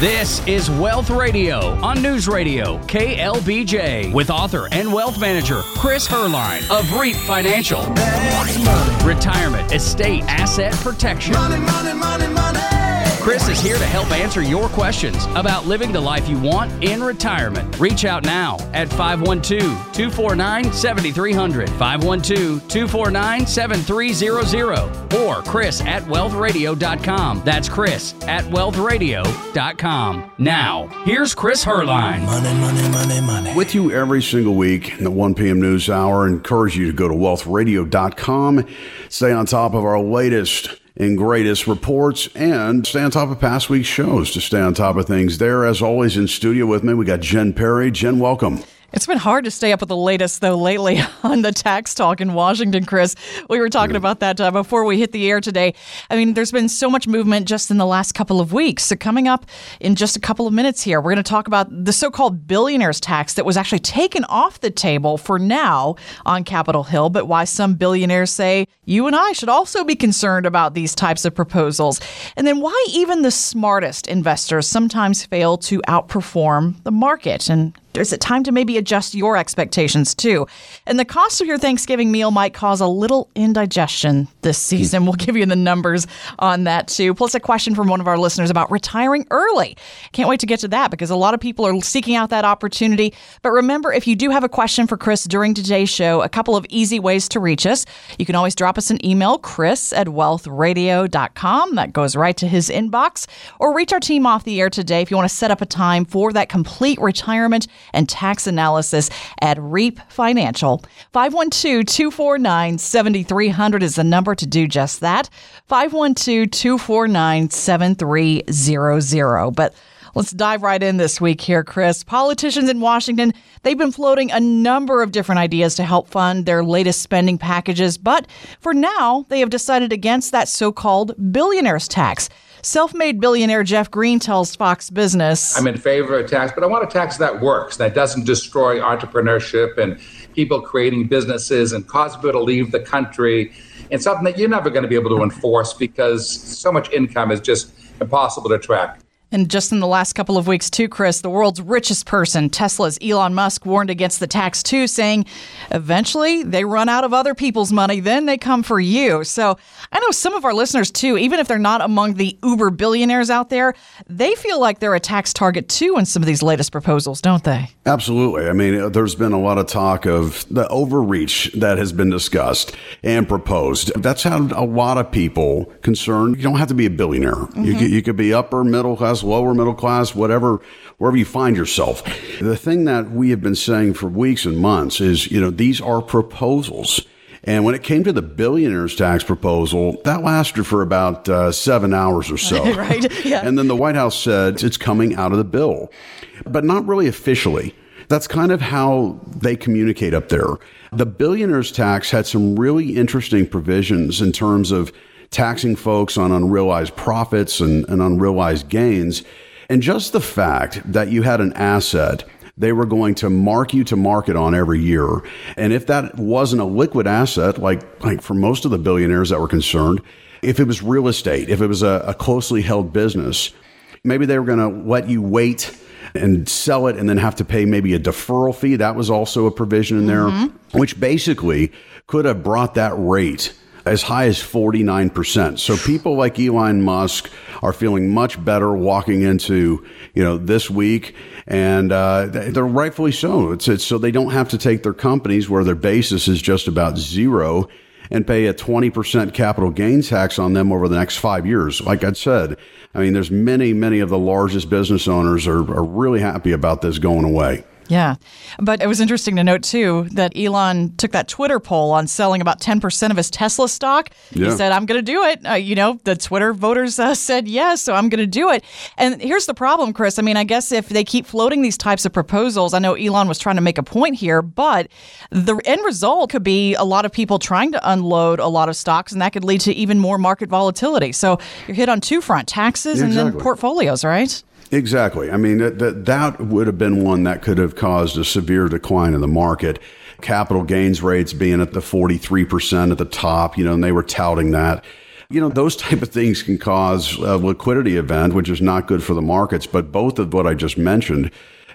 This is Wealth Radio on News Radio KLBJ with author and wealth manager Chris Heerlein of REAP Financial. Retirement, estate, asset protection. Money, money, money. Chris is here to help answer your questions about living the life you want in retirement. Reach out now at 512 249 7300, 512 249 7300, or Chris at wealthradio.com. That's Chris at wealthradio.com. Now, here's Chris Heerlein. Money, money, money, money. with you every single week in the 1 p.m. news hour. I Encourage you to go to wealthradio.com, stay on top of our latest and greatest reports, and stay on top of past week's shows to stay on top of things. There, as always, in studio with me, we got Jen Perry. Jen, welcome. It's been hard to stay up with the latest, though, lately on the tax talk in Washington, Chris. We were talking about that uh, before we hit the air today. I mean, there's been so much movement just in the last couple of weeks. So, coming up in just a couple of minutes here, we're going to talk about the so called billionaires tax that was actually taken off the table for now on Capitol Hill, but why some billionaires say you and I should also be concerned about these types of proposals. And then why even the smartest investors sometimes fail to outperform the market. And is it time to maybe adjust your expectations too? And the cost of your Thanksgiving meal might cause a little indigestion this hmm. season. We'll give you the numbers on that too. Plus, a question from one of our listeners about retiring early. Can't wait to get to that because a lot of people are seeking out that opportunity. But remember, if you do have a question for Chris during today's show, a couple of easy ways to reach us. You can always drop us an email, chris at wealthradio.com. That goes right to his inbox. Or reach our team off the air today if you want to set up a time for that complete retirement and tax analysis at REAP Financial. 512 249 7300 is the number to do just that. 512 249 7300. But Let's dive right in this week here, Chris. Politicians in Washington, they've been floating a number of different ideas to help fund their latest spending packages, but for now, they have decided against that so-called billionaires tax. Self-made billionaire Jeff Green tells Fox Business. I'm in favor of tax, but I want a tax that works, that doesn't destroy entrepreneurship and people creating businesses and cause people to leave the country. And something that you're never going to be able to enforce because so much income is just impossible to track. And just in the last couple of weeks, too, Chris, the world's richest person, Tesla's Elon Musk, warned against the tax, too, saying eventually they run out of other people's money, then they come for you. So I know some of our listeners, too, even if they're not among the uber billionaires out there, they feel like they're a tax target, too, in some of these latest proposals, don't they? Absolutely. I mean, there's been a lot of talk of the overreach that has been discussed and proposed. That's had a lot of people concerned. You don't have to be a billionaire. Mm-hmm. You, you could be upper middle class, lower middle class, whatever, wherever you find yourself. The thing that we have been saying for weeks and months is, you know, these are proposals. And when it came to the billionaires tax proposal, that lasted for about uh, seven hours or so. right. Yeah. And then the White House said it's coming out of the bill, but not really officially. That's kind of how they communicate up there. The billionaires tax had some really interesting provisions in terms of taxing folks on unrealized profits and, and unrealized gains. And just the fact that you had an asset they were going to mark you to market on every year. And if that wasn't a liquid asset, like, like for most of the billionaires that were concerned, if it was real estate, if it was a, a closely held business, maybe they were going to let you wait and sell it and then have to pay maybe a deferral fee. That was also a provision in there, mm-hmm. which basically could have brought that rate as high as 49%. So people like Elon Musk are feeling much better walking into, you know, this week. And uh, they're rightfully so. It's, it's so they don't have to take their companies where their basis is just about zero and pay a 20% capital gains tax on them over the next five years. Like I said, I mean, there's many, many of the largest business owners are, are really happy about this going away. Yeah. But it was interesting to note, too, that Elon took that Twitter poll on selling about 10% of his Tesla stock. Yeah. He said, I'm going to do it. Uh, you know, the Twitter voters uh, said yes, so I'm going to do it. And here's the problem, Chris. I mean, I guess if they keep floating these types of proposals, I know Elon was trying to make a point here, but the end result could be a lot of people trying to unload a lot of stocks, and that could lead to even more market volatility. So you're hit on two front taxes exactly. and then portfolios, right? Exactly. I mean, that, that, would have been one that could have caused a severe decline in the market. Capital gains rates being at the 43% at the top, you know, and they were touting that. You know, those type of things can cause a liquidity event, which is not good for the markets. But both of what I just mentioned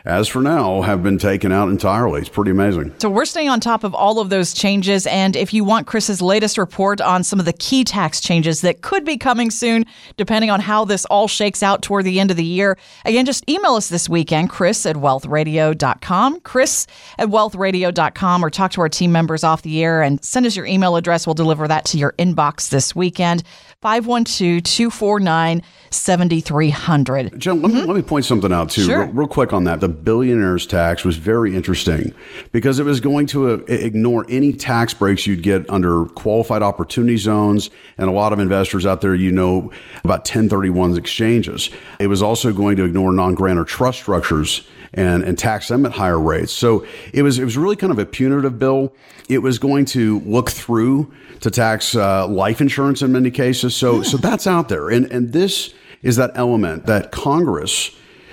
as for now, have been taken out entirely. It's pretty amazing. So we're staying on top of all of those changes. And if you want Chris's latest report on some of the key tax changes that could be coming soon, depending on how this all shakes out toward the end of the year, again, just email us this weekend, chris at wealthradio.com, chris at wealthradio.com, or talk to our team members off the air and send us your email address. We'll deliver that to your inbox this weekend. 512 249 7300. Jen, let, me, let me point something out too, Sure. real, real quick on that. The billionaires tax was very interesting because it was going to uh, ignore any tax breaks you'd get under qualified opportunity zones. And a lot of investors out there, you know, about 1031 exchanges. It was also going to ignore non grantor trust structures and, and tax them at higher rates. So it was, it was really kind of a punitive bill. It was going to look through to tax uh, life insurance in many cases. So, so that's out there. And, and this is that element that Congress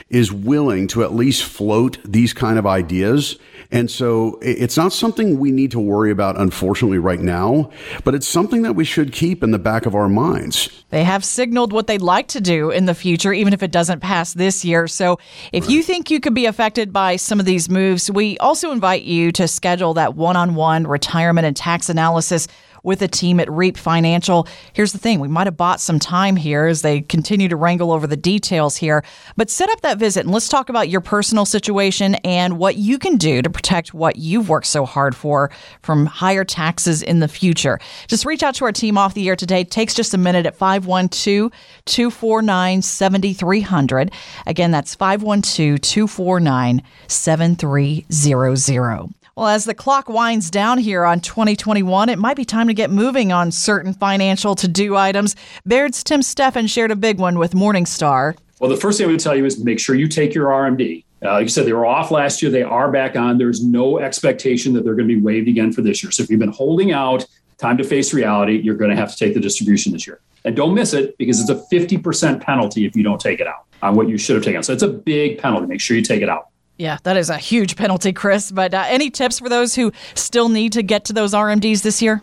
is willing to at least float these kind of ideas. And so it's not something we need to worry about, unfortunately, right now, but it's something that we should keep in the back of our minds. They have signaled what they'd like to do in the future, even if it doesn't pass this year. So, if you think you could be affected by some of these moves, we also invite you to schedule that one on one retirement and tax analysis with a team at Reap Financial. Here's the thing we might have bought some time here as they continue to wrangle over the details here, but set up that visit and let's talk about your personal situation and what you can do to protect what you've worked so hard for from higher taxes in the future. Just reach out to our team off the air today. It takes just a minute at 512 249 7300. Again, that's 512 249 7300. Well, as the clock winds down here on 2021, it might be time to get moving on certain financial to do items. Baird's Tim Steffen shared a big one with Morningstar. Well, the first thing I would tell you is make sure you take your RMD. Uh, like you said, they were off last year. They are back on. There's no expectation that they're going to be waived again for this year. So if you've been holding out, time to face reality. You're going to have to take the distribution this year. And don't miss it because it's a 50% penalty if you don't take it out on what you should have taken. So it's a big penalty. Make sure you take it out. Yeah, that is a huge penalty, Chris. But uh, any tips for those who still need to get to those RMDs this year?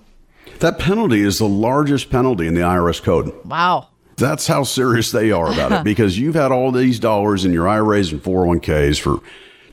That penalty is the largest penalty in the IRS code. Wow. That's how serious they are about it because you've had all these dollars in your IRAs and 401ks for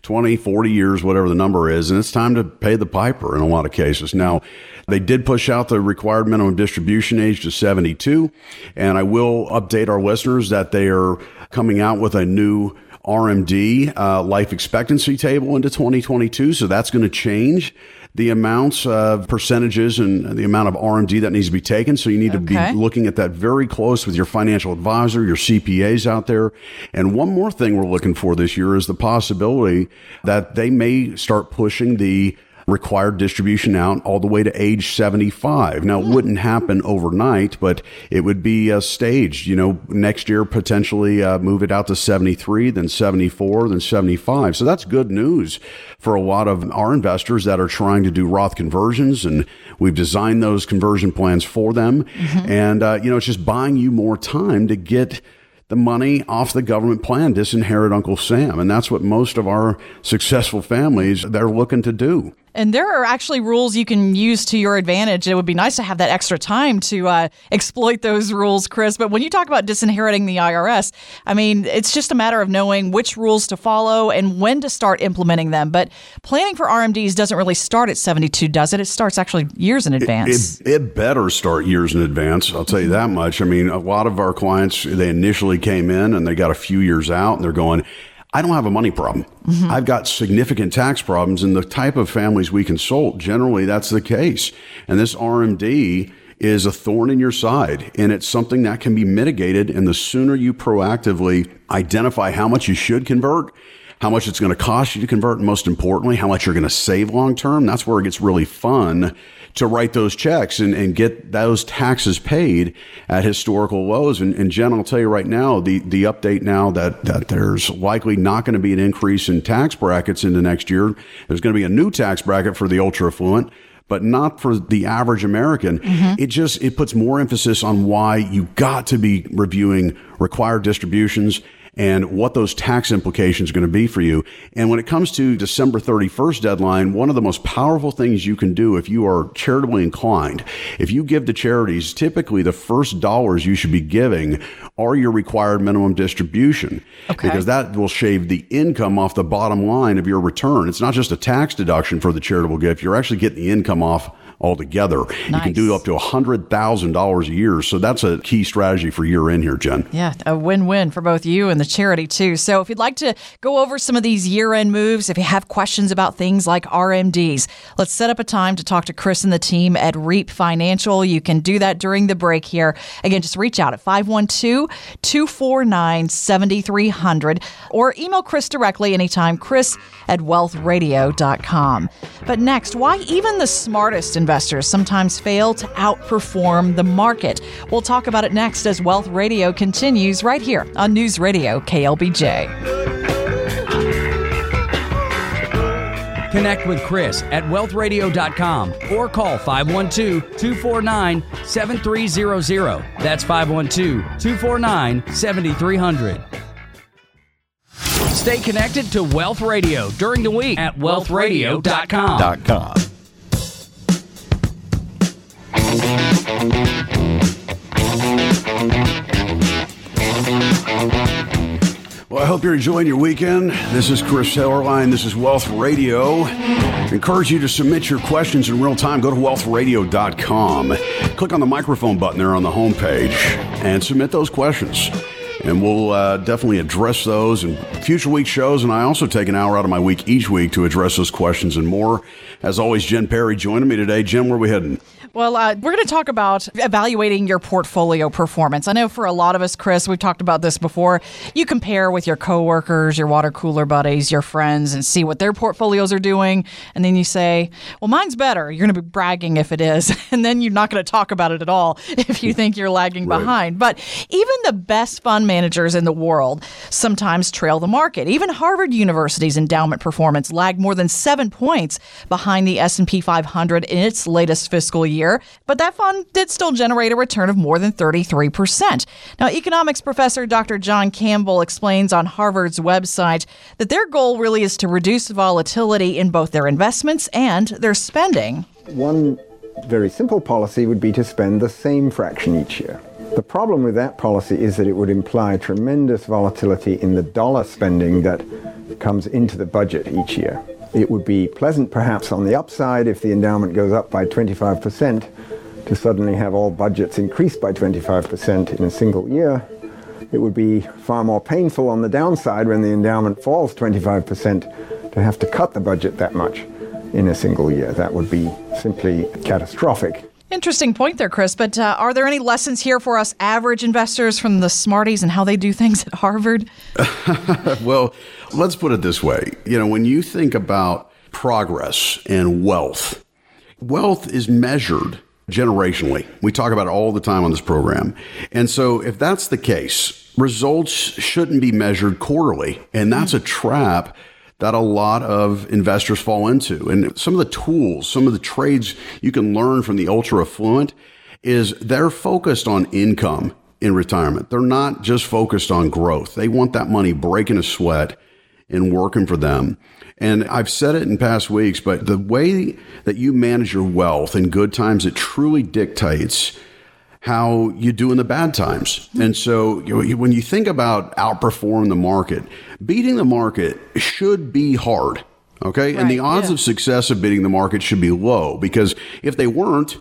20, 40 years, whatever the number is, and it's time to pay the piper in a lot of cases. Now, they did push out the required minimum distribution age to 72, and I will update our listeners that they are coming out with a new RMD uh, life expectancy table into 2022, so that's going to change the amounts of percentages and the amount of RMD that needs to be taken. So you need to be looking at that very close with your financial advisor, your CPAs out there. And one more thing we're looking for this year is the possibility that they may start pushing the required distribution out all the way to age 75. Now, it wouldn't happen overnight, but it would be uh, staged. You know, next year, potentially uh, move it out to 73, then 74, then 75. So that's good news for a lot of our investors that are trying to do Roth conversions. And we've designed those conversion plans for them. And, uh, you know, it's just buying you more time to get the money off the government plan, disinherit Uncle Sam. And that's what most of our successful families, they're looking to do. And there are actually rules you can use to your advantage. It would be nice to have that extra time to uh, exploit those rules, Chris. But when you talk about disinheriting the IRS, I mean, it's just a matter of knowing which rules to follow and when to start implementing them. But planning for RMDs doesn't really start at 72, does it? It starts actually years in advance. It, it better start years in advance. I'll tell you that much. I mean, a lot of our clients, they initially came in and they got a few years out and they're going, I don't have a money problem. Mm-hmm. I've got significant tax problems. And the type of families we consult, generally that's the case. And this RMD is a thorn in your side and it's something that can be mitigated. And the sooner you proactively identify how much you should convert, how much it's going to cost you to convert, and most importantly, how much you're going to save long term. That's where it gets really fun to write those checks and, and get those taxes paid at historical lows. And, and Jen, I'll tell you right now, the, the update now that, that there's likely not going to be an increase in tax brackets into next year. There's going to be a new tax bracket for the ultra affluent but not for the average American. Mm-hmm. It just it puts more emphasis on why you got to be reviewing required distributions and what those tax implications are going to be for you. And when it comes to December 31st deadline, one of the most powerful things you can do if you are charitably inclined, if you give to charities, typically the first dollars you should be giving are your required minimum distribution Okay. because that will shave the income off the bottom line of your return. It's not just a tax deduction for the charitable gift. You're actually getting the income off altogether. You can do up to $100,000 a year. So that's a key strategy for year end here, Jen. Yeah, a win win for both you and the charity, too. So, if you'd like to go over some of these year end moves, if you have questions about things like RMDs, let's set up a time to talk to Chris and the team at REAP Financial. You can do that during the break here. Again, just reach out at 512 249 7300 or email Chris directly anytime, chris at wealthradio.com. But next, why even the smartest investors sometimes fail to outperform the market. We'll talk about it next as Wealth Radio continues right here on News Radio KLBJ. Connect with Chris at wealthradio.com or call 512 249 7300. That's 512 249 7300. Stay connected to Wealth Radio during the week at wealthradio.com. Well, I hope you're enjoying your weekend. This is Chris Heerlein. This is Wealth Radio. Encourage you to submit your questions in real time. Go to wealthradio.com. Click on the microphone button there on the homepage and submit those questions. And we'll uh, definitely address those in future week shows. And I also take an hour out of my week each week to address those questions and more. As always, Jen Perry joining me today. Jen, where are we heading? Well, uh, we're going to talk about evaluating your portfolio performance. I know for a lot of us, Chris, we've talked about this before. You compare with your coworkers, your water cooler buddies, your friends, and see what their portfolios are doing. And then you say, well, mine's better. You're going to be bragging if it is. And then you're not going to talk about it at all if you think you're lagging Right. behind. But even the best fund managers in the world sometimes trail the market. Even Harvard University's endowment performance lagged more than seven points behind the S&P 500 in its latest fiscal year. But that fund did still generate a return of more than 33%. Now, economics professor Dr. John Campbell explains on Harvard's website that their goal really is to reduce volatility in both their investments and their spending. One very simple policy would be to spend the same fraction each year. The problem with that policy is that it would imply tremendous volatility in the dollar spending that comes into the budget each year. It would be pleasant perhaps on the upside if the endowment goes up by 25% to suddenly have all budgets increased by 25% in a single year. It would be far more painful on the downside when the endowment falls 25% to have to cut the budget that much in a single year. That would be simply catastrophic. Interesting point there, Chris. But uh, are there any lessons here for us average investors from the Smarties and how they do things at Harvard? Well, let's put it this way. You know, when you think about progress and wealth, wealth is measured generationally. We talk about it all the time on this program. And so, if that's the case, results shouldn't be measured quarterly. And that's a trap that a lot of investors fall into. And some of the tools, some of the trades you can learn from the ultra affluent is they're focused on income in retirement. They're not just focused on growth. They want that money breaking a sweat and working for them. And I've said it in past weeks, but the way that you manage your wealth in good times, it truly dictates how you do in the bad times. And so you know, when you think about outperforming the market, beating the market should be hard. Okay. and the odds yeah. of success of beating the market should be low because if they weren't,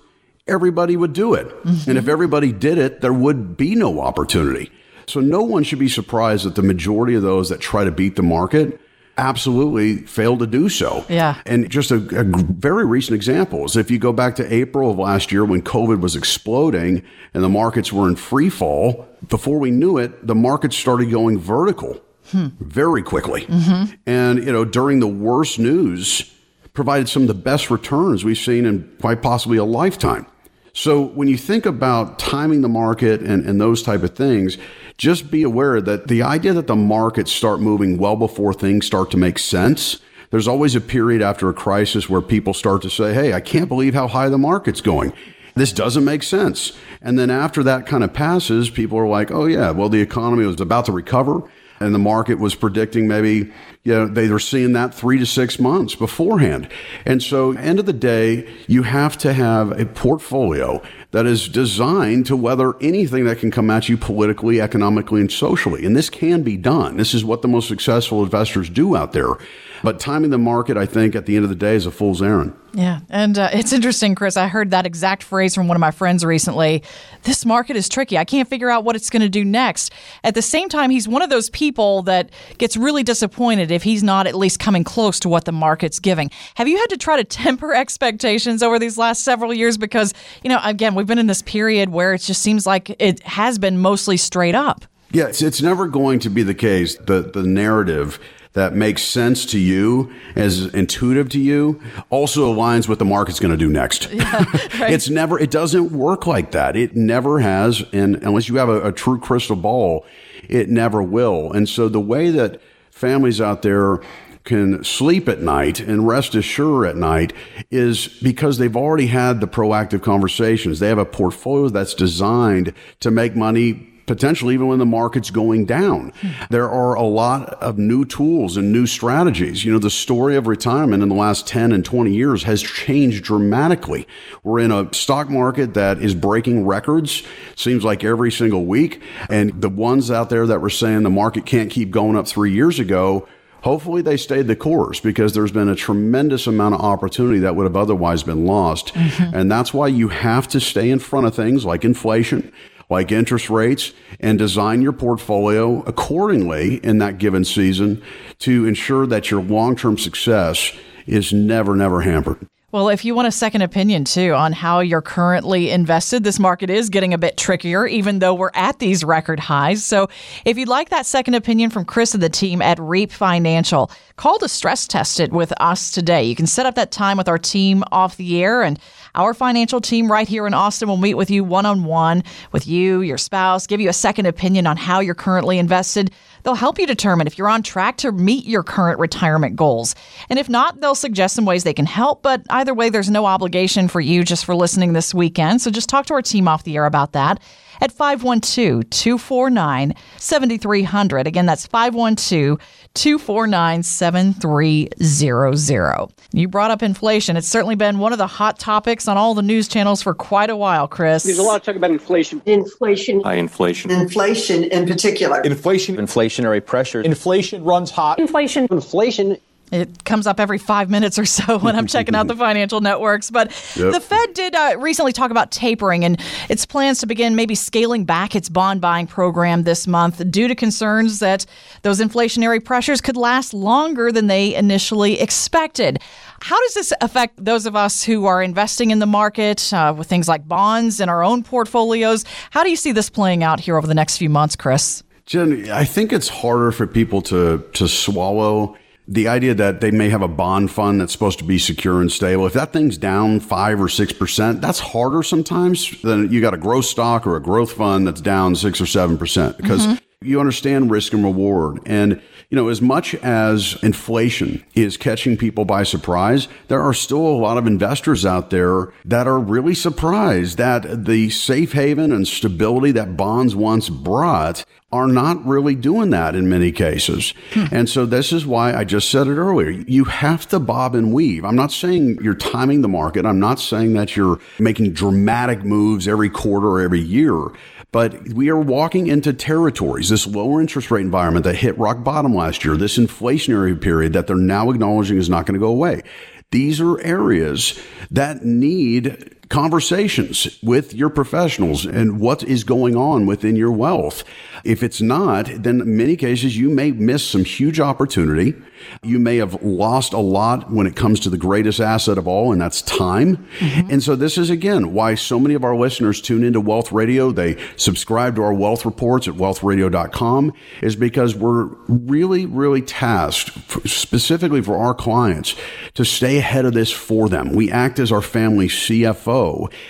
everybody would do it. And if everybody did it, there would be no opportunity. So no one should be surprised that the majority of those that try to beat the market absolutely fail to do so. Yeah. And just a, a very recent example is if you go back to April of last year when COVID was exploding and the markets were in free fall, before we knew it, the markets started going vertical very quickly. Mm-hmm. And, you know, during the worst news, provided some of the best returns we've seen in quite possibly a lifetime. So when you think about timing the market and, and those type of things, just be aware that the idea that the markets start moving well before things start to make sense. There's always a period after a crisis where people start to say, Hey, I can't believe how high the market's going. This doesn't make sense. And then after that kind of passes, people are like, Oh yeah, well, the economy was about to recover. and the market was predicting maybe you know they were seeing that three to six months beforehand and so end of the day you have to have a portfolio that is designed to weather anything that can come at you politically economically and socially and this can be done this is what the most successful investors do out there but timing the market, I think, at the end of the day, is a fool's errand. Yeah. And uh, it's interesting, Chris. I heard that exact phrase from one of my friends recently. This market is tricky. I can't figure out what it's going to do next. At the same time, he's one of those people that gets really disappointed if he's not at least coming close to what the market's giving. Have you had to try to temper expectations over these last several years? Because, you know, again, we've been in this period where it just seems like it has been mostly straight up. Yeah, it's, it's never going to be the case. The, the narrative that makes sense to you, as intuitive to you, also aligns with the market's going to do next. Yeah, right. it's never, it doesn't work like that. It never has. And unless you have a, a true crystal ball, it never will. And so the way that families out there can sleep at night and rest assured at night is because they've already had the proactive conversations. They have a portfolio that's designed to make money potentially even when the market's going down. There are a lot of new tools and new strategies. You know, the story of retirement in the last 10 and 20 years has changed dramatically. We're in a stock market that is breaking records, seems like every single week. And the ones out there that were saying the market can't keep going up three years ago, hopefully they stayed the course because there's been a tremendous amount of opportunity that would have otherwise been lost. Mm-hmm. And that's why you have to stay in front of things like inflation like interest rates and design your portfolio accordingly in that given season to ensure that your long term success is never, never hampered. Well, if you want a second opinion too on how you're currently invested, this market is getting a bit trickier, even though we're at these record highs. So, if you'd like that second opinion from Chris and the team at Reap Financial, call to stress test it with us today. You can set up that time with our team off the air, and our financial team right here in Austin will meet with you one on one with you, your spouse, give you a second opinion on how you're currently invested. They'll help you determine if you're on track to meet your current retirement goals. And if not, they'll suggest some ways they can help. But either way, there's no obligation for you just for listening this weekend. So just talk to our team off the air about that at 512 249 7300. Again, that's 512 249 7300. You brought up inflation. It's certainly been one of the hot topics on all the news channels for quite a while, Chris. There's a lot of talk about inflation. Inflation. High inflation. Inflation in particular. Inflation. Inflationary pressure. Inflation runs hot. Inflation. Inflation it comes up every five minutes or so when I'm checking out the financial networks. But yep. the Fed did uh, recently talk about tapering and its plans to begin maybe scaling back its bond buying program this month due to concerns that those inflationary pressures could last longer than they initially expected. How does this affect those of us who are investing in the market uh, with things like bonds and our own portfolios? How do you see this playing out here over the next few months, Chris? Jen, I think it's harder for people to to swallow the idea that they may have a bond fund that's supposed to be secure and stable, if that thing's down five or six percent, that's harder sometimes than you got a growth stock or a growth fund that's down six or seven percent because mm-hmm. you understand risk and reward. And, you know, as much as inflation is catching people by surprise, there are still a lot of investors out there that are really surprised that the safe haven and stability that bonds once brought are not really doing that in many cases. Hmm. And so this is why I just said it earlier. You have to bob and weave. I'm not saying you're timing the market. I'm not saying that you're making dramatic moves every quarter or every year. But we are walking into territories, this lower interest rate environment that hit rock bottom last year, this inflationary period that they're now acknowledging is not going to go away. These are areas that need conversations with your professionals and what is going on within your wealth. If it's not, then in many cases you may miss some huge opportunity. You may have lost a lot when it comes to the greatest asset of all, and that's time. Mm-hmm. And so this is again why so many of our listeners tune into Wealth Radio. They subscribe to our wealth reports at wealthradio.com is because we're really, really tasked specifically for our clients to stay ahead of this for them. We act as our family CFO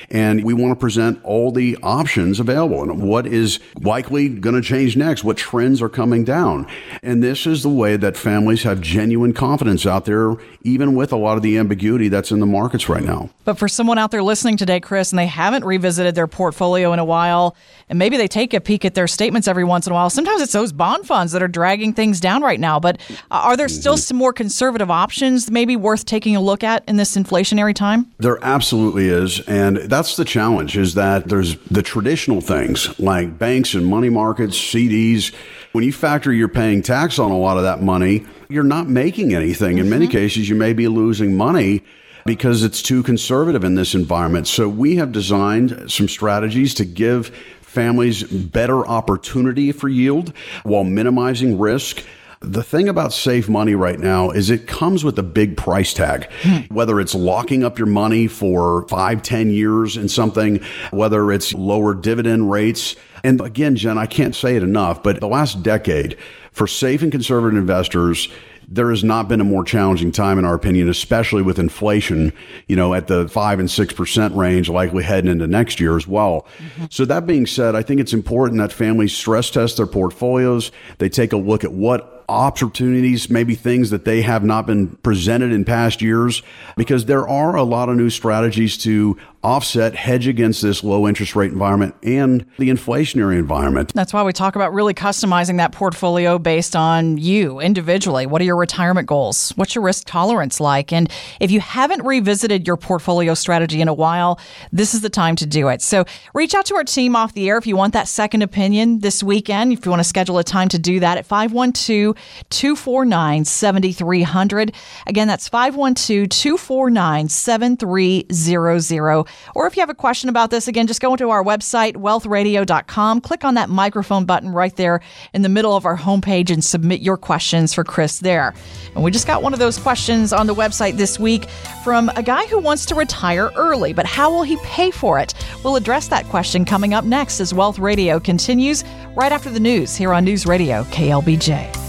and we want to present all the options available and what is likely going to change next, what trends are coming down. And this is the way that families have genuine confidence out there, even with a lot of the ambiguity that's in the markets right now. But for someone out there listening today, Chris, and they haven't revisited their portfolio in a while, and maybe they take a peek at their statements every once in a while, sometimes it's those bond funds that are dragging things down right now. But uh, are there still mm-hmm. some more conservative options maybe worth taking a look at in this inflationary time? There absolutely is. And that's the challenge is that there's the traditional things like banks and money markets, CDs. When you factor you're paying tax on a lot of that money, you're not making anything. In many mm-hmm. cases, you may be losing money because it's too conservative in this environment. So we have designed some strategies to give families better opportunity for yield while minimizing risk. The thing about safe money right now is it comes with a big price tag. Hmm. Whether it's locking up your money for five, ten years in something, whether it's lower dividend rates. And again, Jen, I can't say it enough, but the last decade for safe and conservative investors, there has not been a more challenging time, in our opinion, especially with inflation, you know, at the five and six percent range, likely heading into next year as well. Mm-hmm. So that being said, I think it's important that families stress test their portfolios. They take a look at what opportunities, maybe things that they have not been presented in past years, because there are a lot of new strategies to offset, hedge against this low interest rate environment and the inflationary environment. That's why we talk about really customizing that portfolio based on you individually. What are your retirement goals? What's your risk tolerance like? And if you haven't revisited your portfolio strategy in a while, this is the time to do it. So reach out to our team off the air if you want that second opinion this weekend. If you want to schedule a time to do that at 512 249 7300. Again, that's 512 249 7300. Or if you have a question about this, again, just go into our website, wealthradio.com, click on that microphone button right there in the middle of our homepage and submit your questions for Chris there. And we just got one of those questions on the website this week from a guy who wants to retire early, but how will he pay for it? We'll address that question coming up next as Wealth Radio continues right after the news here on News Radio KLBJ.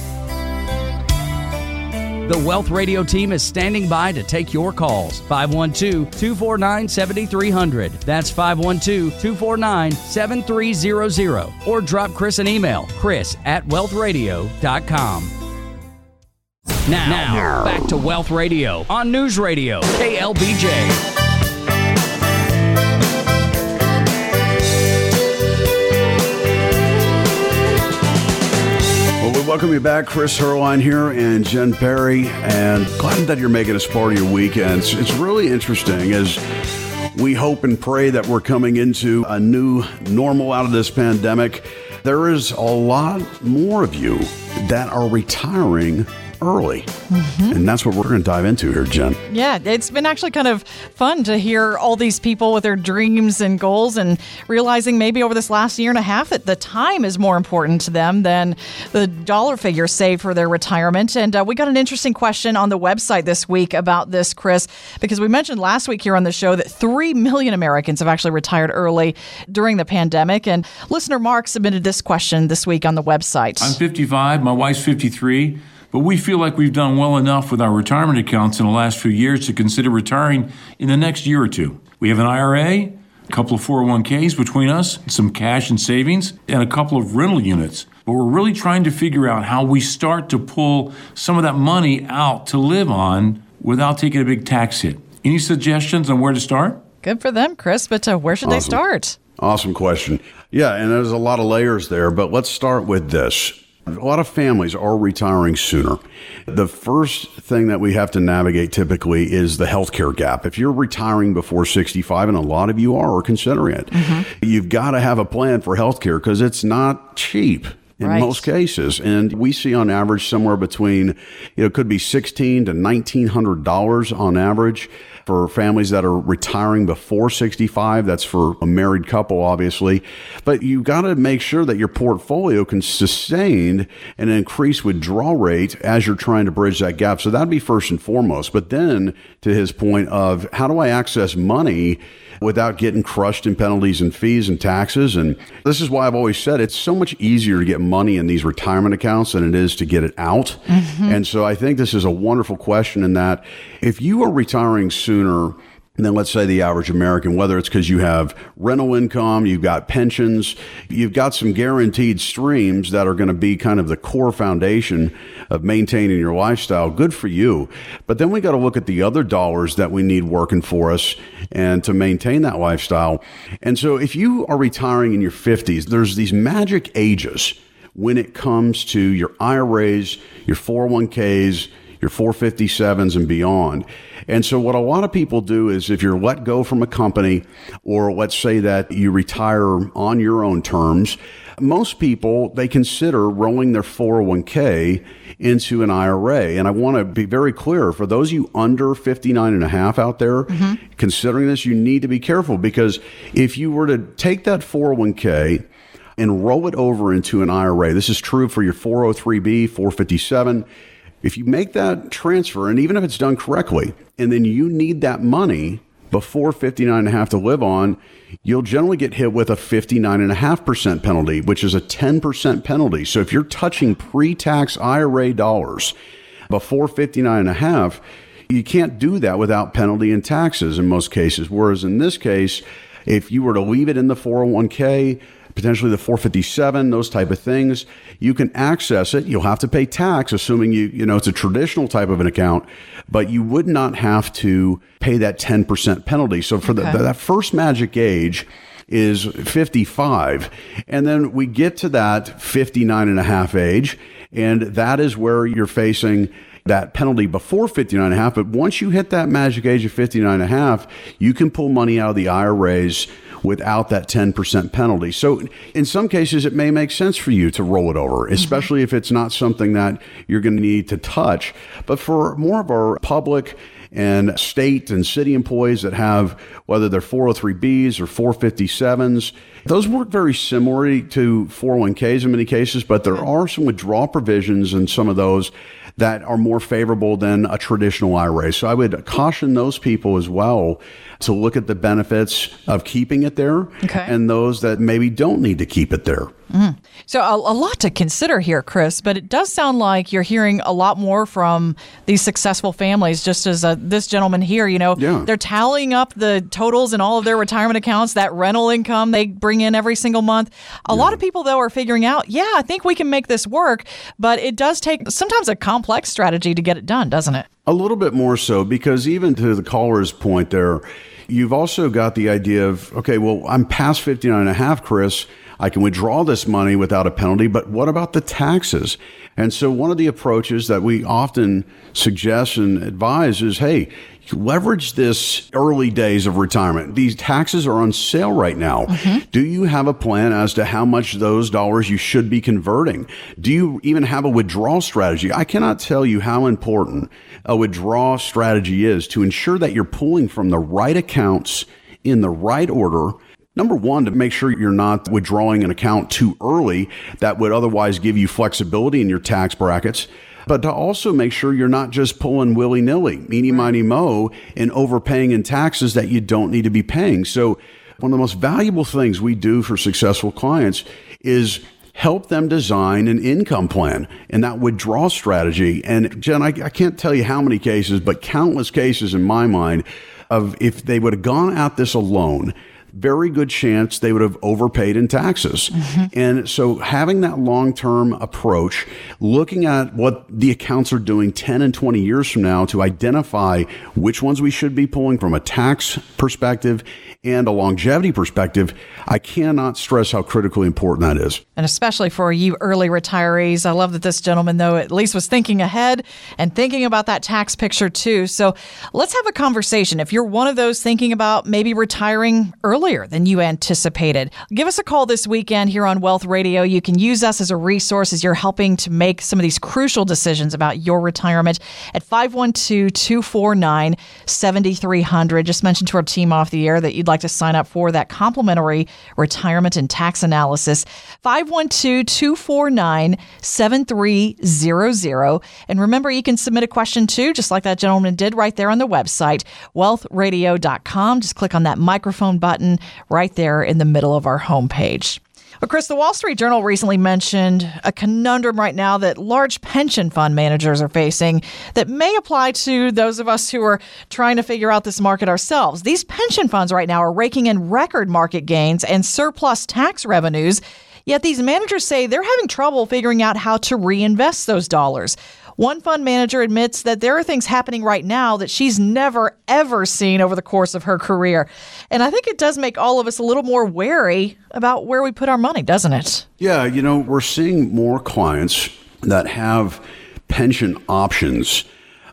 The Wealth Radio team is standing by to take your calls. 512 249 7300. That's 512 249 7300. Or drop Chris an email, chris at wealthradio.com. Now, now, back to Wealth Radio on News Radio, KLBJ. Welcome you back. Chris Heerlein here and Jen Perry. And glad that you're making us part of your weekends. It's really interesting as we hope and pray that we're coming into a new normal out of this pandemic. There is a lot more of you that are retiring early. And that's what we're going to dive into here, Jen. Yeah, it's been actually kind of fun to hear all these people with their dreams and goals and realizing maybe over this last year and a half that the time is more important to them than the dollar figure saved for their retirement. And uh, we got an interesting question on the website this week about this, Chris, because we mentioned last week here on the show that 3 million Americans have actually retired early during the pandemic. And listener Mark submitted this question this week on the website. I'm 55, my wife's 53, but we feel like we've done well enough with our retirement accounts in the last few years to consider retiring in the next year or two. We have an IRA, a couple of 401ks between us, some cash and savings, and a couple of rental units. But we're really trying to figure out how we start to pull some of that money out to live on without taking a big tax hit. Any suggestions on where to start? Good for them, Chris, but uh, where should they start? Awesome question. Yeah, and there's a lot of layers there, but let's start with this. A lot of families are retiring sooner. The first thing that we have to navigate typically is the healthcare gap. If you're retiring before 65, and a lot of you are or considering it, mm-hmm. you've got to have a plan for healthcare because it's not cheap in Right. most cases. And we see on average somewhere between, you know, it could be sixteen to nineteen hundred dollars on average for families that are retiring before 65. That's for a married couple, obviously. But you got to make sure that your portfolio can sustain an increased withdrawal rate as you're trying to bridge that gap. So that'd be first and foremost. But then to his point of how do I access money without getting crushed in penalties and fees and taxes. And this is why I've always said it's so much easier to get money in these retirement accounts than it is to get it out. Mm-hmm. And so I think this is a wonderful question in that if you are retiring sooner, than let's say the average American, whether it's because you have rental income, you've got pensions, you've got some guaranteed streams that are going to be kind of the core foundation of maintaining your lifestyle. Good for you. But then we got to look at the other dollars that we need working for us and to maintain that lifestyle. And so if you are retiring in your 50s, there's these magic ages when it comes to your IRAs, your 401ks, your 457s and beyond. And so what a lot of people do is if you're let go from a company or let's say that you retire on your own terms, most people they consider rolling their 401k into an IRA. And I want to be very clear for those of you under 59 and a half out there mm-hmm. considering this, you need to be careful because if you were to take that 401k and roll it over into an IRA, this is true for your 403b, 457 if you make that transfer, and even if it's done correctly, and then you need that money before 59 and a half to live on, you'll generally get hit with a 59.5% penalty, which is a 10% penalty. So if you're touching pre-tax IRA dollars before 59 and a half, you can't do that without penalty and taxes in most cases. Whereas in this case, if you were to leave it in the 401k, potentially the 457, those type of things. You can access it. You'll have to pay tax, assuming you, you know, it's a traditional type of an account, but you would not have to pay that 10% penalty. So for okay. the, that first magic age, is 55. And then we get to that 59 and a half age, and that is where you're facing that penalty before 59 and a half. But once you hit that magic age of 59 and a half, you can pull money out of the IRAs without that 10% penalty. So in some cases, it may make sense for you to roll it over, mm-hmm. especially mm-hmm. if it's not something that you're going to need to touch. But for more of our public and state and city employees that have whether they're 403bs or 457s those work very similarly to 401ks in many cases but there are some withdrawal provisions in some of those that are more favorable than a traditional IRA. So I would caution those people as well to look at the benefits of keeping it there okay. and those that maybe don't need to keep it there. Mm. So, a, a, lot to consider here, Chris, but it does sound like you're hearing a lot more from these successful families, just as uh, this gentleman here. You know, yeah. they're tallying up the totals in all of their retirement accounts, that rental income they bring in every single month. A yeah. lot of people, though, are figuring out, yeah, I think we can make this work, but it does take sometimes a complex strategy to get it done, doesn't it? A little bit more so, because even to the caller's point there, you've also got the idea of, okay, well, I'm past 59 and a half, Chris. I can withdraw this money without a penalty, but what about the taxes? And so one of the approaches that we often suggest and advise is, hey, leverage this early days of retirement. These taxes are on sale right now. Mm-hmm. Do you have a plan as to how much those dollars you should be converting? Do you even have a withdrawal strategy? I cannot tell you how important a withdrawal strategy is to ensure that you're pulling from the right accounts in the right order Number one, to make sure you're not withdrawing an account too early that would otherwise give you flexibility in your tax brackets but to also make sure you're not just pulling willy nilly, meeny, miny, mo, and overpaying in taxes that you don't need to be paying. So, one of the most valuable things we do for successful clients is help them design an income plan and that withdrawal strategy. And Jen, I, I can't tell you how many cases, but countless cases in my mind of if they would have gone at this alone very good chance they would have overpaid in taxes. Mm-hmm. And so having that long term approach, looking at what the accounts are doing 10 and 20 years from now to identify which ones we should be pulling from a tax perspective and a longevity perspective, I cannot stress how critically important that is. And especially for you early retirees. I love that this gentleman, though, at least was thinking ahead and thinking about that tax picture too. So let's have a conversation. If you're one of those thinking about maybe retiring earlier than you anticipated, give us a call this weekend here on Wealth Radio. You can use us as a resource as you're helping to make some of these crucial decisions about your retirement at 512 249 7300. Just mentioned to our team off the air that you'd like to sign up for that complimentary retirement and tax analysis, 512 249 7300. And remember, you can submit a question too, just like that gentleman did right there on the website, wealthradio.com. Just click on that microphone button right there in the middle of our homepage. But Chris, the Wall Street Journal recently mentioned a conundrum right now that large pension fund managers are facing that may apply to those of us who are trying to figure out this market ourselves. These pension funds right now are raking in record market gains and surplus tax revenues. Yet these managers say they're having trouble figuring out how to reinvest those dollars. One fund manager admits that there are things happening right now that she's never, ever seen over the course of her career. And I think it does make all of us a little more wary about where we put our money, doesn't it? Yeah, you know, we're seeing more clients that have pension options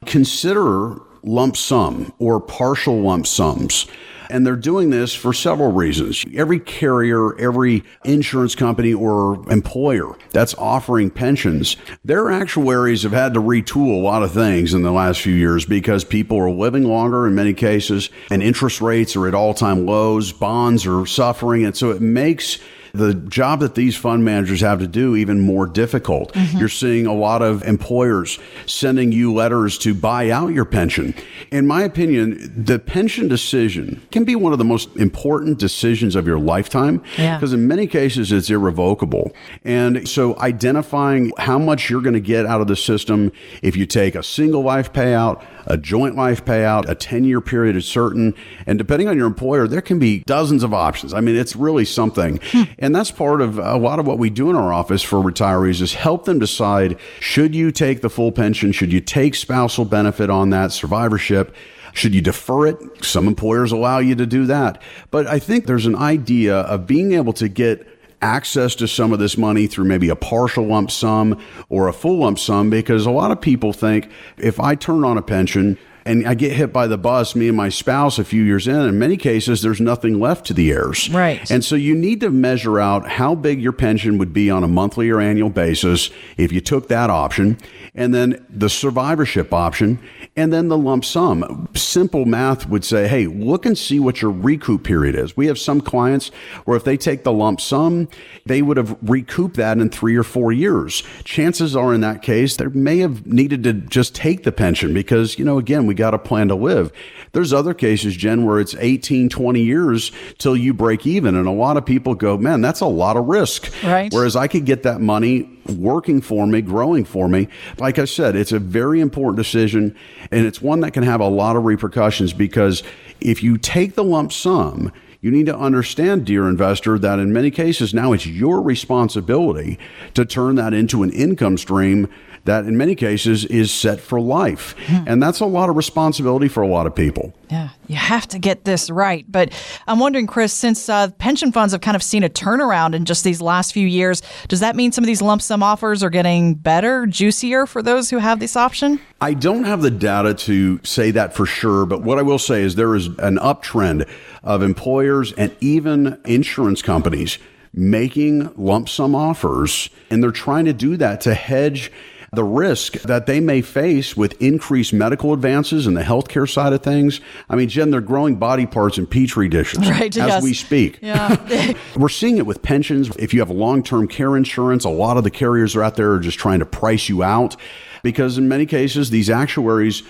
consider lump sum or partial lump sums. And they're doing this for several reasons. Every carrier, every insurance company or employer that's offering pensions, their actuaries have had to retool a lot of things in the last few years because people are living longer in many cases and interest rates are at all time lows, bonds are suffering. And so it makes the job that these fund managers have to do even more difficult. Mm-hmm. You're seeing a lot of employers sending you letters to buy out your pension. In my opinion, the pension decision can be one of the most important decisions of your lifetime because yeah. in many cases it's irrevocable. And so identifying how much you're going to get out of the system if you take a single life payout, a joint life payout, a 10 year period is certain. And depending on your employer, there can be dozens of options. I mean, it's really something. Hmm. And that's part of a lot of what we do in our office for retirees is help them decide should you take the full pension? Should you take spousal benefit on that, survivorship? Should you defer it? Some employers allow you to do that. But I think there's an idea of being able to get access to some of this money through maybe a partial lump sum or a full lump sum because a lot of people think if I turn on a pension, and I get hit by the bus, me and my spouse, a few years in. In many cases, there's nothing left to the heirs. Right. And so you need to measure out how big your pension would be on a monthly or annual basis if you took that option, and then the survivorship option, and then the lump sum. Simple math would say, hey, look and see what your recoup period is. We have some clients where if they take the lump sum, they would have recouped that in three or four years. Chances are in that case, they may have needed to just take the pension because, you know, again, we got a plan to live. There's other cases, Jen, where it's 18, 20 years till you break even. And a lot of people go, man, that's a lot of risk. Right. Whereas I could get that money working for me, growing for me. Like I said, it's a very important decision and it's one that can have a lot of repercussions because if you take the lump sum, you need to understand, dear investor, that in many cases now it's your responsibility to turn that into an income stream that in many cases is set for life. Hmm. And that's a lot of responsibility for a lot of people. Yeah, you have to get this right. But I'm wondering, Chris, since uh, pension funds have kind of seen a turnaround in just these last few years, does that mean some of these lump sum offers are getting better, juicier for those who have this option? I don't have the data to say that for sure, but what I will say is there is an uptrend of employers and even insurance companies making lump sum offers, and they're trying to do that to hedge the risk that they may face with increased medical advances in the healthcare side of things. I mean, Jen, they're growing body parts in petri dishes right, as yes. we speak. Yeah. We're seeing it with pensions. If you have long term care insurance, a lot of the carriers are out there are just trying to price you out because in many cases, these actuaries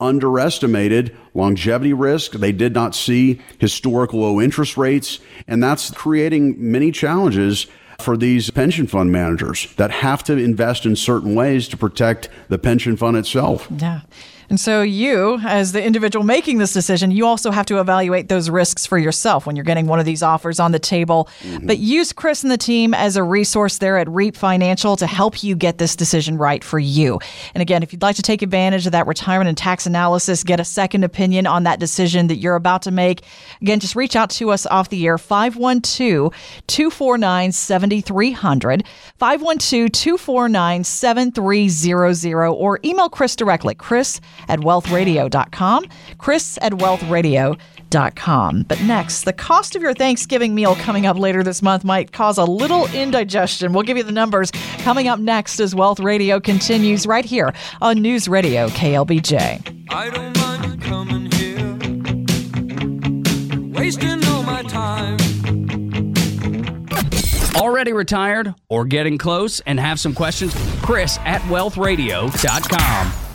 underestimated longevity risk. They did not see historical low interest rates, and that's creating many challenges for these pension fund managers that have to invest in certain ways to protect the pension fund itself. Yeah. And so, you, as the individual making this decision, you also have to evaluate those risks for yourself when you're getting one of these offers on the table. Mm-hmm. But use Chris and the team as a resource there at REAP Financial to help you get this decision right for you. And again, if you'd like to take advantage of that retirement and tax analysis, get a second opinion on that decision that you're about to make, again, just reach out to us off the air 512 249 7300, 512 249 7300, or email Chris directly, Chris at wealthradio.com, Chris at wealthradio.com. But next, the cost of your Thanksgiving meal coming up later this month might cause a little indigestion. We'll give you the numbers coming up next as Wealth Radio continues right here on News Radio KLBJ. I don't mind coming here, wasting all my time. Already retired or getting close and have some questions? Chris at wealthradio.com.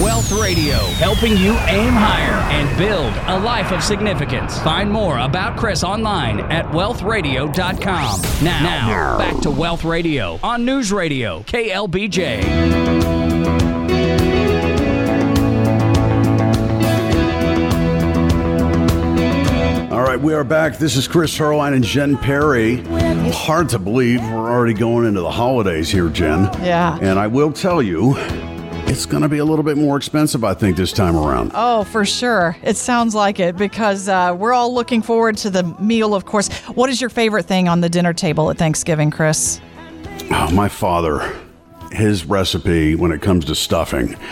Wealth Radio, helping you aim higher and build a life of significance. Find more about Chris online at wealthradio.com. Now, now back to Wealth Radio on News Radio, KLBJ. All right, we are back. This is Chris Heerlein and Jen Perry. Hard to believe we're already going into the holidays here, Jen. Yeah. And I will tell you, it's going to be a little bit more expensive, I think, this time around. Oh, for sure. It sounds like it because uh, we're all looking forward to the meal, of course. What is your favorite thing on the dinner table at Thanksgiving, Chris? Oh, my father, his recipe when it comes to stuffing,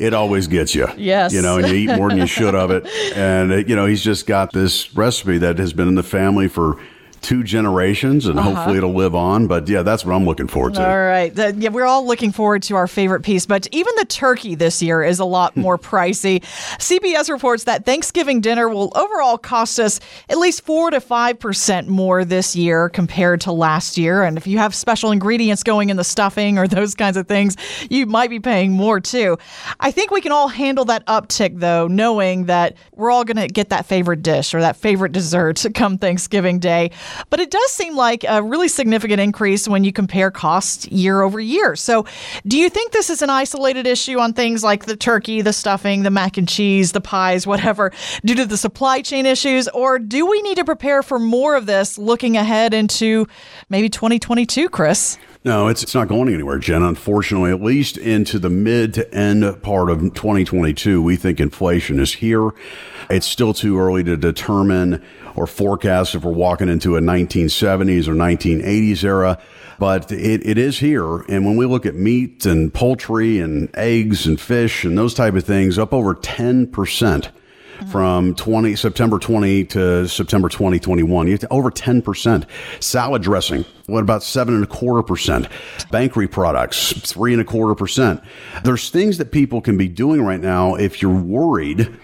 it always gets you. Yes. You know, and you eat more than you should of it. And, it, you know, he's just got this recipe that has been in the family for two generations and Uh-huh. hopefully it'll live on. But yeah, that's what I'm looking forward to. All right. The- yeah, we're all looking forward to our favorite piece, but even the turkey this year is a lot more pricey. CBS reports that Thanksgiving dinner will overall cost us at least 4 to 5% more this year compared to last year. And if you have special ingredients going in the stuffing or those kinds of things, you might be paying more too. I think we can all handle that uptick though, knowing that we're all going to get that favorite dish or that favorite dessert come Thanksgiving Day. But it does seem like a really significant increase when you compare costs year over year. So, do you think this is an isolated issue on things like the turkey, the stuffing, the mac and cheese, the pies, whatever, due to the supply chain issues? Or do we need to prepare for more of this looking ahead into maybe 2022, Chris? No, it's, it's not going anywhere, Jen. Unfortunately, at least into the mid to end part of 2022, we think inflation is here. It's still too early to determine or forecast if we're walking into a 1970s or 1980s era, but it, it is here. And when we look at meat and poultry and eggs and fish and those type of things, up over 10% Mm-hmm. from 20 September 20 to September 2021. You have to, over 10%. Salad dressing, what about seven and a quarter percent? Bakery products, three and a quarter percent. There's things that people can be doing right now if you're worried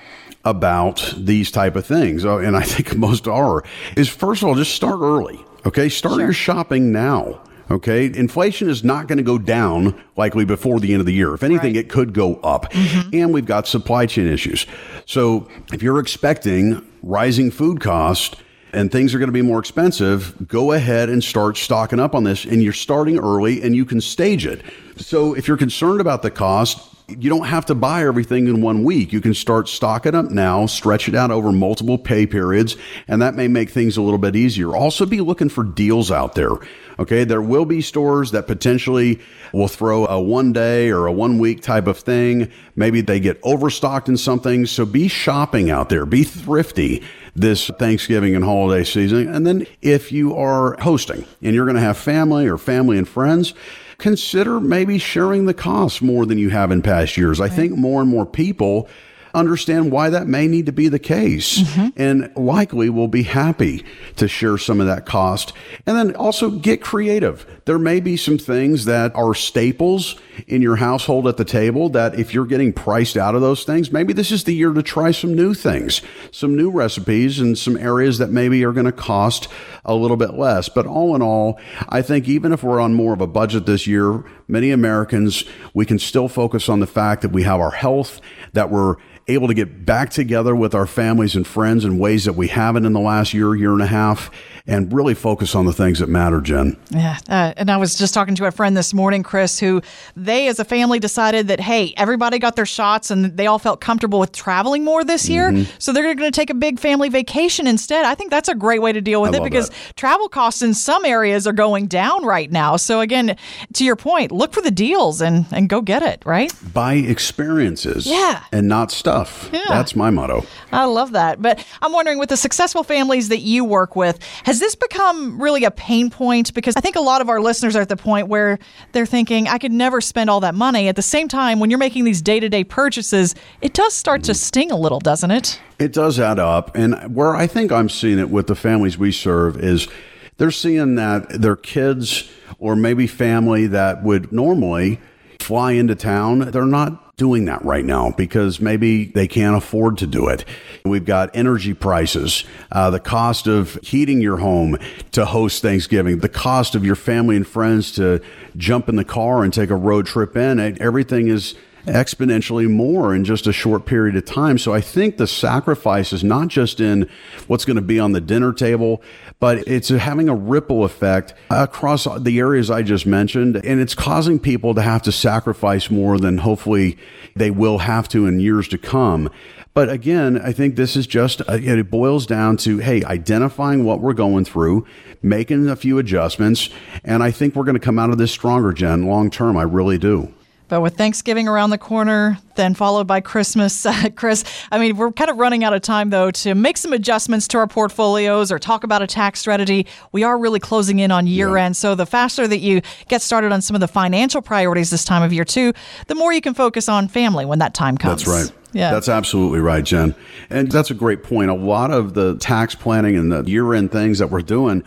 about these type of things. Oh, And I think most are is first of all, just start early. Okay. Start your shopping now. Okay. Inflation is not going to go down likely before the end of the year. If anything, it could go up. Mm-hmm. And we've got supply chain issues. So if you're expecting rising food costs, and things are going to be more expensive, go ahead and start stocking up on this. And you're starting early and you can stage it. So if you're concerned about the cost, you don't have to buy everything in one week. You can start stocking up now, stretch it out over multiple pay periods, and that may make things a little bit easier. Also, be looking for deals out there. Okay, there will be stores that potentially will throw a one day or a one week type of thing. Maybe they get overstocked in something. So be shopping out there, be thrifty this Thanksgiving and holiday season. And then if you are hosting and you're going to have family or family and friends, consider maybe sharing the costs more than you have in past years. I think more and more people understand why that may need to be the case mm-hmm. and likely will be happy to share some of that cost. And then also get creative. There may be some things that are staples in your household at the table that if you're getting priced out of those things, maybe this is the year to try some new things, some new recipes and some areas that maybe are going to cost a little bit less. But all in all, I think even if we're on more of a budget this year, many Americans, we can still focus on the fact that we have our health, that we're able to get back together with our families and friends in ways that we haven't in the last year, year and a half, and really focus on the things that matter, Jen. Yeah. Uh, and I was just talking to a friend this morning, Chris, who they as a family decided that, hey, everybody got their shots and they all felt comfortable with traveling more this year. Mm-hmm. So they're going to take a big family vacation instead. I think that's a great way to deal with I it because that. travel costs in some areas are going down right now. So again, to your point, look for the deals and, and go get it, right? Buy experiences Yeah. and not stuff. Yeah. That's my motto. I love that. But I'm wondering with the successful families that you work with, has this become really a pain point? Because I think a lot of our listeners are at the point where they're thinking, I could never spend all that money. At the same time, when you're making these day to day purchases, it does start to sting a little, doesn't it? It does add up. And where I think I'm seeing it with the families we serve is they're seeing that their kids or maybe family that would normally fly into town, they're not doing that right now because maybe they can't afford to do it. We've got energy prices, uh, the cost of heating your home to host Thanksgiving, the cost of your family and friends to jump in the car and take a road trip in. Everything is exponentially more in just a short period of time. So I think the sacrifice is not just in what's going to be on the dinner table, but it's having a ripple effect across the areas I just mentioned. And it's causing people to have to sacrifice more than hopefully they will have to in years to come. But again, I think this is just, uh, it boils down to, hey, identifying what we're going through, making a few adjustments. And I think we're going to come out of this stronger, Jen, long term. I really do. But with Thanksgiving around the corner, then followed by Christmas, uh, Chris, I mean, we're kind of running out of time, though, to make some adjustments to our portfolios or talk about a tax strategy. We are really closing in on year yeah. end. So the faster that you get started on some of the financial priorities this time of year, too, the more you can focus on family when that time comes. That's right. Yeah. That's absolutely right, Jen. And that's a great point. A lot of the tax planning and the year end things that we're doing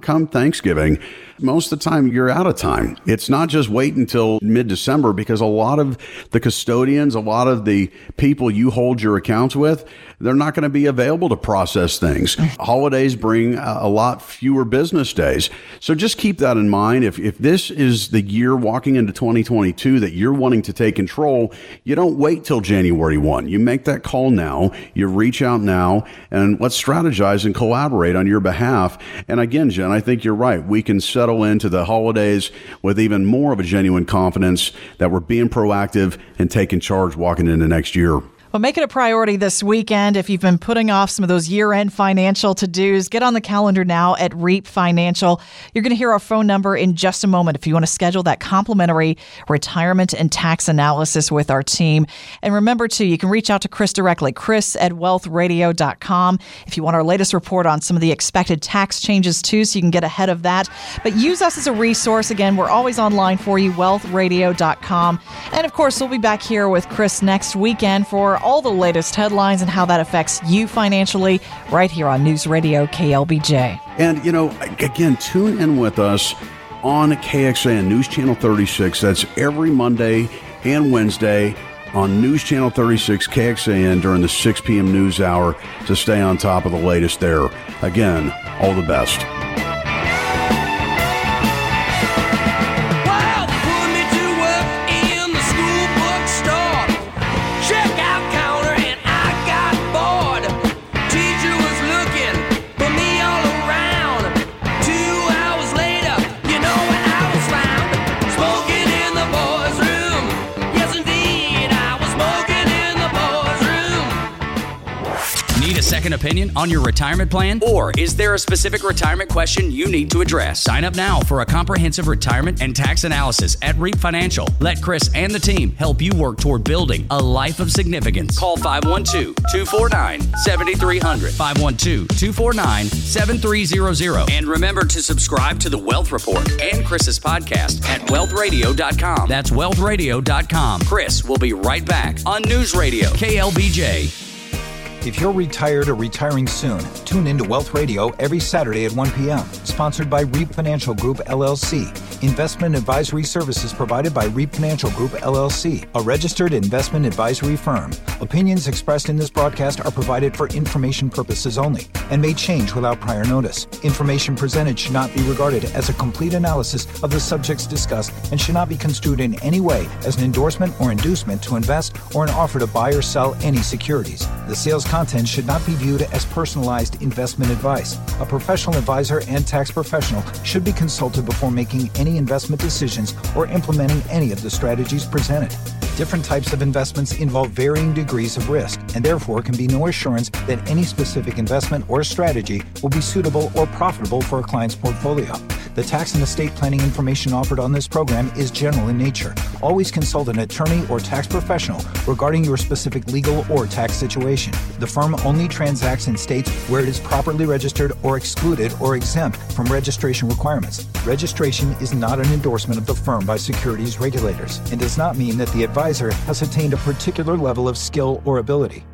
come Thanksgiving most of the time you're out of time. It's not just wait until mid December because a lot of the custodians, a lot of the people you hold your accounts with, they're not going to be available to process things. Holidays bring a lot fewer business days. So just keep that in mind. If, if this is the year walking into 2022 that you're wanting to take control, you don't wait till January 1. You make that call now, you reach out now, and let's strategize and collaborate on your behalf. And again, Jen, I think you're right. We can settle into the holidays with even more of a genuine confidence that we're being proactive and taking charge walking into next year. Well, make it a priority this weekend. If you've been putting off some of those year end financial to dos, get on the calendar now at REAP Financial. You're going to hear our phone number in just a moment if you want to schedule that complimentary retirement and tax analysis with our team. And remember, too, you can reach out to Chris directly, chris at wealthradio.com, if you want our latest report on some of the expected tax changes, too, so you can get ahead of that. But use us as a resource. Again, we're always online for you, wealthradio.com. And of course, we'll be back here with Chris next weekend for all the latest headlines and how that affects you financially right here on News Radio KLBJ. And, you know, again, tune in with us on KXAN News Channel 36. That's every Monday and Wednesday on News Channel 36 KXAN during the 6 p.m. news hour to stay on top of the latest there. Again, all the best. Second opinion on your retirement plan? Or is there a specific retirement question you need to address? Sign up now for a comprehensive retirement and tax analysis at REAP Financial. Let Chris and the team help you work toward building a life of significance. Call 512 249 7300. 512 249 7300. And remember to subscribe to the Wealth Report and Chris's podcast at wealthradio.com. That's wealthradio.com. Chris will be right back on News Radio, KLBJ. If you're retired or retiring soon, tune into Wealth Radio every Saturday at 1 p.m. Sponsored by REAP Financial Group LLC. Investment advisory services provided by REAP Financial Group LLC, a registered investment advisory firm. Opinions expressed in this broadcast are provided for information purposes only and may change without prior notice. Information presented should not be regarded as a complete analysis of the subjects discussed and should not be construed in any way as an endorsement or inducement to invest or an offer to buy or sell any securities. The sales content should not be viewed as personalized investment advice. A professional advisor and tax professional should be consulted before making any investment decisions or implementing any of the strategies presented. Different types of investments involve varying degrees of risk, and therefore can be no assurance that any specific investment or strategy will be suitable or profitable for a client's portfolio. The tax and estate planning information offered on this program is general in nature. Always consult an attorney or tax professional regarding your specific legal or tax situation. The firm only transacts in states where it is properly registered or excluded or exempt from registration requirements. Registration is not an endorsement of the firm by securities regulators and does not mean that the advisor has attained a particular level of skill or ability.